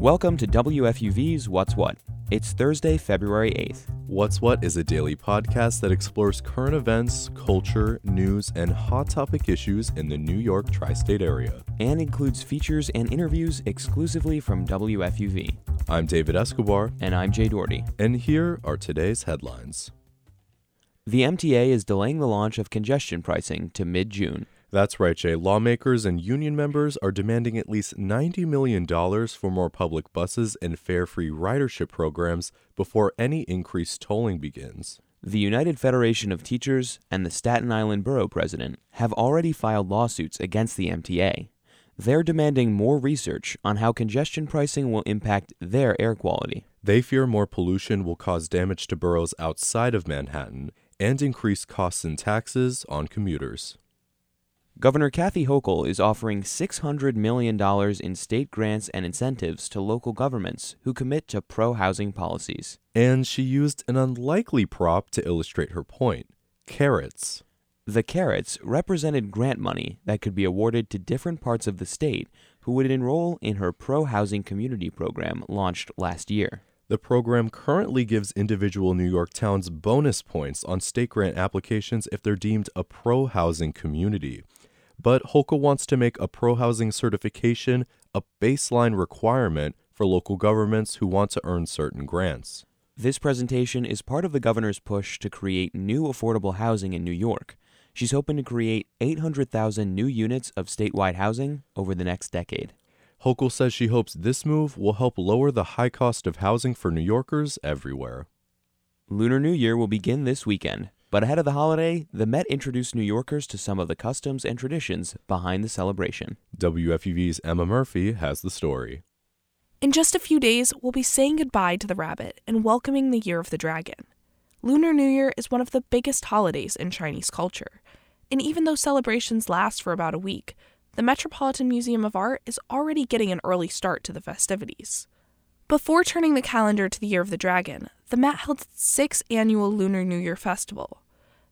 Welcome to WFUV's What's What. It's Thursday, February 8th. What's What is a daily podcast that explores current events, culture, news, and hot topic issues in the New York tri state area. And includes features and interviews exclusively from WFUV. I'm David Escobar. And I'm Jay Doherty. And here are today's headlines. The MTA is delaying the launch of congestion pricing to mid June. That's right, Jay. Lawmakers and union members are demanding at least $90 million for more public buses and fare free ridership programs before any increased tolling begins. The United Federation of Teachers and the Staten Island Borough President have already filed lawsuits against the MTA. They're demanding more research on how congestion pricing will impact their air quality. They fear more pollution will cause damage to boroughs outside of Manhattan and increase costs and taxes on commuters. Governor Kathy Hochul is offering $600 million in state grants and incentives to local governments who commit to pro housing policies. And she used an unlikely prop to illustrate her point carrots. The carrots represented grant money that could be awarded to different parts of the state who would enroll in her pro housing community program launched last year. The program currently gives individual New York towns bonus points on state grant applications if they're deemed a pro housing community but Hochul wants to make a pro housing certification a baseline requirement for local governments who want to earn certain grants. This presentation is part of the governor's push to create new affordable housing in New York. She's hoping to create 800,000 new units of statewide housing over the next decade. Hochul says she hopes this move will help lower the high cost of housing for New Yorkers everywhere. Lunar New Year will begin this weekend. But ahead of the holiday, the Met introduced New Yorkers to some of the customs and traditions behind the celebration. WFUV's Emma Murphy has the story. In just a few days, we'll be saying goodbye to the rabbit and welcoming the Year of the Dragon. Lunar New Year is one of the biggest holidays in Chinese culture. And even though celebrations last for about a week, the Metropolitan Museum of Art is already getting an early start to the festivities. Before turning the calendar to the Year of the Dragon, the Met held its sixth annual Lunar New Year Festival.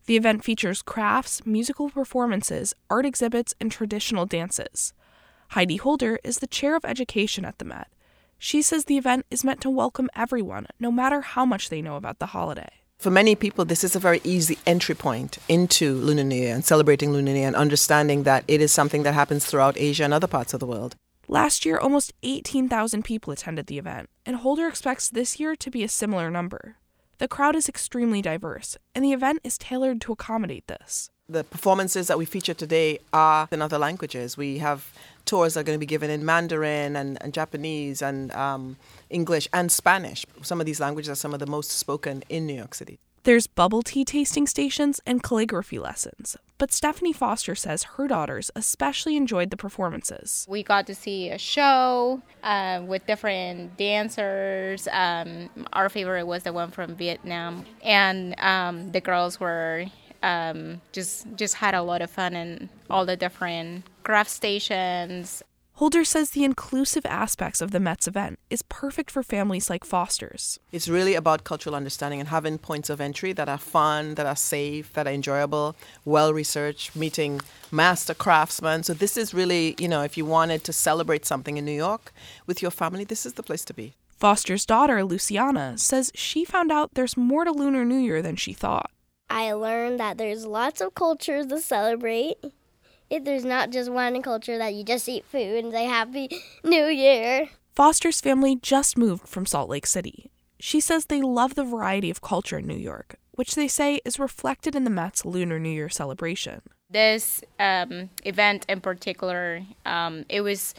The event features crafts, musical performances, art exhibits, and traditional dances. Heidi Holder is the chair of education at the Met. She says the event is meant to welcome everyone, no matter how much they know about the holiday. For many people, this is a very easy entry point into Lunar New Year and celebrating Lunar New Year and understanding that it is something that happens throughout Asia and other parts of the world. Last year, almost 18,000 people attended the event, and Holder expects this year to be a similar number. The crowd is extremely diverse, and the event is tailored to accommodate this. The performances that we feature today are in other languages. We have tours that are going to be given in Mandarin and, and Japanese and um, English and Spanish. Some of these languages are some of the most spoken in New York City. There's bubble tea tasting stations and calligraphy lessons. But Stephanie Foster says her daughters especially enjoyed the performances. We got to see a show uh, with different dancers. Um, our favorite was the one from Vietnam, and um, the girls were um, just just had a lot of fun in all the different craft stations. Holder says the inclusive aspects of the Mets event is perfect for families like Foster's. It's really about cultural understanding and having points of entry that are fun, that are safe, that are enjoyable, well researched, meeting master craftsmen. So, this is really, you know, if you wanted to celebrate something in New York with your family, this is the place to be. Foster's daughter, Luciana, says she found out there's more to Lunar New Year than she thought. I learned that there's lots of cultures to celebrate if there's not just one culture that you just eat food and say Happy New Year. Foster's family just moved from Salt Lake City. She says they love the variety of culture in New York, which they say is reflected in the Met's Lunar New Year celebration. This um, event in particular, um, it was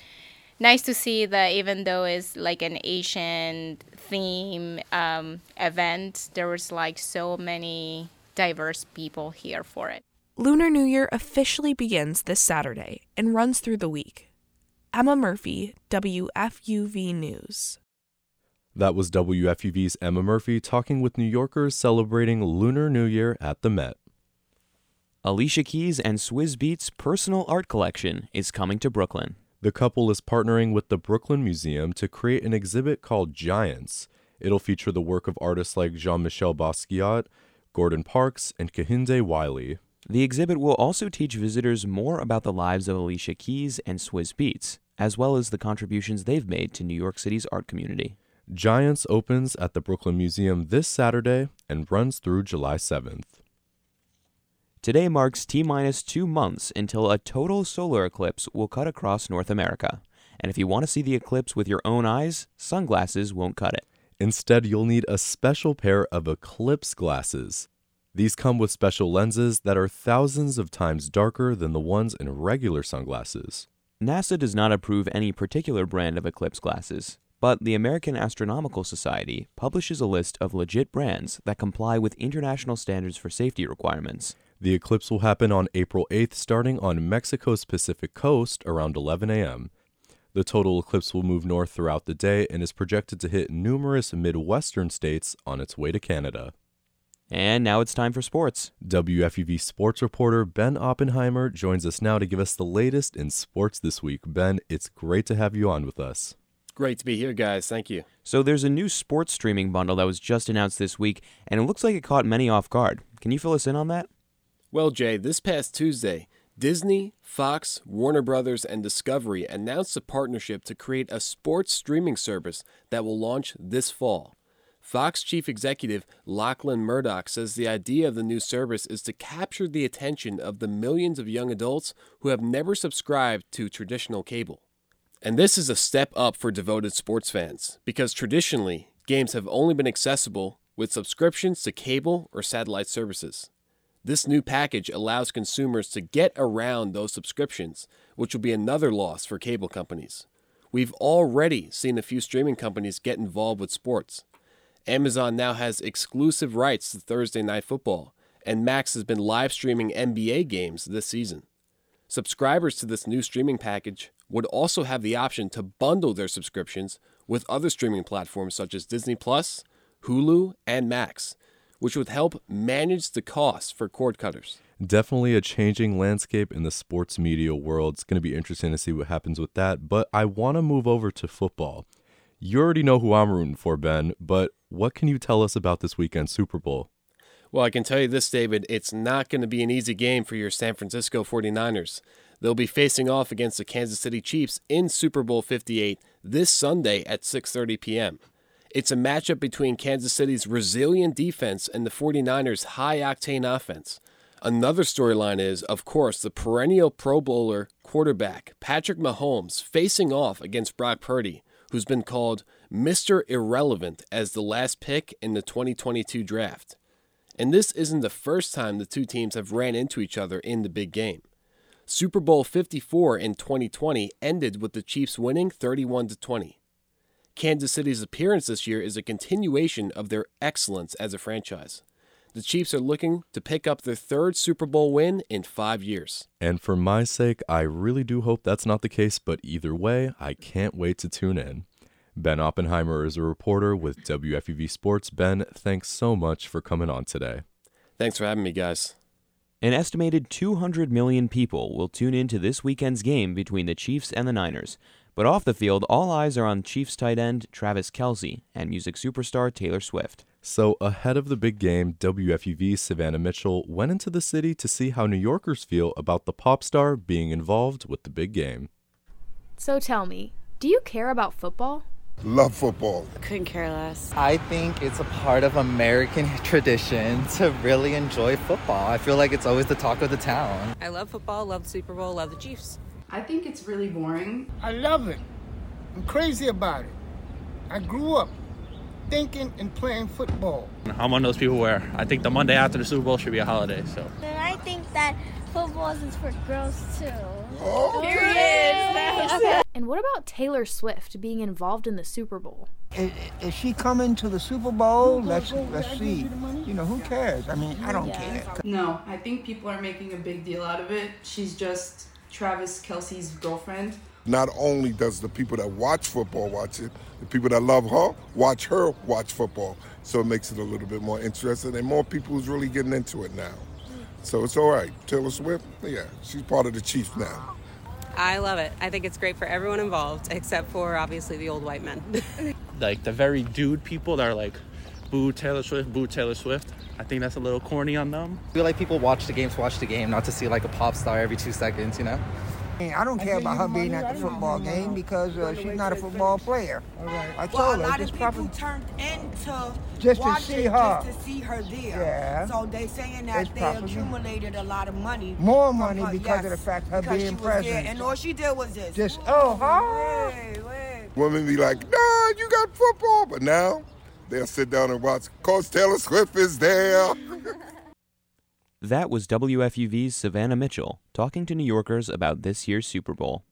nice to see that even though it's like an Asian theme um, event, there was like so many diverse people here for it. Lunar New Year officially begins this Saturday and runs through the week. Emma Murphy, WFUV News. That was WFUV's Emma Murphy talking with New Yorkers celebrating Lunar New Year at the Met. Alicia Keys and Swizz Beatz' personal art collection is coming to Brooklyn. The couple is partnering with the Brooklyn Museum to create an exhibit called Giants. It'll feature the work of artists like Jean Michel Basquiat, Gordon Parks, and Kehinde Wiley. The exhibit will also teach visitors more about the lives of Alicia Keys and Swizz Beatz, as well as the contributions they've made to New York City's art community. Giants opens at the Brooklyn Museum this Saturday and runs through July 7th. Today marks T minus two months until a total solar eclipse will cut across North America. And if you want to see the eclipse with your own eyes, sunglasses won't cut it. Instead, you'll need a special pair of eclipse glasses. These come with special lenses that are thousands of times darker than the ones in regular sunglasses. NASA does not approve any particular brand of eclipse glasses, but the American Astronomical Society publishes a list of legit brands that comply with international standards for safety requirements. The eclipse will happen on April 8th, starting on Mexico's Pacific coast around 11 a.m. The total eclipse will move north throughout the day and is projected to hit numerous Midwestern states on its way to Canada. And now it's time for sports. WFUV sports reporter Ben Oppenheimer joins us now to give us the latest in sports this week. Ben, it's great to have you on with us. Great to be here, guys. Thank you. So, there's a new sports streaming bundle that was just announced this week, and it looks like it caught many off guard. Can you fill us in on that? Well, Jay, this past Tuesday, Disney, Fox, Warner Brothers, and Discovery announced a partnership to create a sports streaming service that will launch this fall. Fox chief executive Lachlan Murdoch says the idea of the new service is to capture the attention of the millions of young adults who have never subscribed to traditional cable. And this is a step up for devoted sports fans, because traditionally, games have only been accessible with subscriptions to cable or satellite services. This new package allows consumers to get around those subscriptions, which will be another loss for cable companies. We've already seen a few streaming companies get involved with sports. Amazon now has exclusive rights to Thursday Night Football, and Max has been live streaming NBA games this season. Subscribers to this new streaming package would also have the option to bundle their subscriptions with other streaming platforms such as Disney Plus, Hulu, and Max which would help manage the costs for cord cutters. Definitely a changing landscape in the sports media world. It's going to be interesting to see what happens with that. But I want to move over to football. You already know who I'm rooting for, Ben, but what can you tell us about this weekend's Super Bowl? Well, I can tell you this, David. It's not going to be an easy game for your San Francisco 49ers. They'll be facing off against the Kansas City Chiefs in Super Bowl 58 this Sunday at 6:30 p.m. It's a matchup between Kansas City's resilient defense and the 49ers' high octane offense. Another storyline is, of course, the perennial Pro Bowler quarterback, Patrick Mahomes, facing off against Brock Purdy, who's been called Mr. Irrelevant as the last pick in the 2022 draft. And this isn't the first time the two teams have ran into each other in the big game. Super Bowl 54 in 2020 ended with the Chiefs winning 31 to 20. Kansas City's appearance this year is a continuation of their excellence as a franchise. The Chiefs are looking to pick up their third Super Bowl win in five years. And for my sake, I really do hope that's not the case, but either way, I can't wait to tune in. Ben Oppenheimer is a reporter with WFUV Sports. Ben, thanks so much for coming on today. Thanks for having me, guys. An estimated 200 million people will tune in to this weekend's game between the Chiefs and the Niners. But off the field, all eyes are on Chiefs tight end Travis Kelce and music superstar Taylor Swift. So, ahead of the big game, WFUV's Savannah Mitchell went into the city to see how New Yorkers feel about the pop star being involved with the big game. So, tell me, do you care about football? Love football. Couldn't care less. I think it's a part of American tradition to really enjoy football. I feel like it's always the talk of the town. I love football, love the Super Bowl, love the Chiefs. I think it's really boring. I love it. I'm crazy about it. I grew up thinking and playing football. I'm one of those people where I think the Monday after the Super Bowl should be a holiday. So. And I think that football is for girls too. Oh, Period. and what about Taylor Swift being involved in the Super Bowl? Is, is she coming to the Super Bowl? Let's let's see. You know who cares? I mean, I don't care. No, I think people are making a big deal out of it. She's just Travis Kelce's girlfriend. Not only does the people that watch football watch it, the people that love her watch her watch football. So it makes it a little bit more interesting, and more people is really getting into it now. So it's all right. Taylor Swift, yeah, she's part of the Chiefs now. I love it. I think it's great for everyone involved, except for obviously the old white men. like the very dude people that are like, boo Taylor Swift, boo Taylor Swift. I think that's a little corny on them. I feel like people watch the game to watch the game, not to see like a pop star every two seconds, you know? I don't care about her being at the football game because uh, she's not a football player. I told Well, a her lot just of people probably turned into Just to see her. just to see her there. Yeah. So they saying that It's they accumulated a lot of money. more money her, because of the fact her being she was there, present. and all she did was this. Just oh, huh? Women be like, nah, you got football. But now they'll sit down and watch. Coach Taylor Swift is there. That was WFUV's Savannah Mitchell talking to New Yorkers about this year's Super Bowl.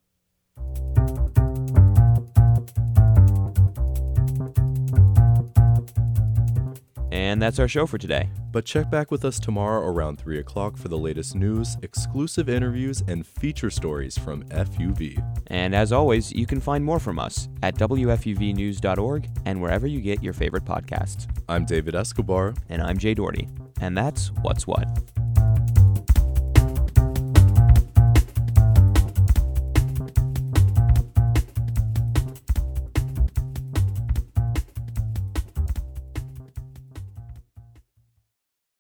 And that's our show for today. But check back with us tomorrow around 3 o'clock for the latest news, exclusive interviews, and feature stories from FUV. And as always, you can find more from us at WFUVnews.org and wherever you get your favorite podcasts. I'm David Escobar. And I'm Jay Doherty. And that's What's What.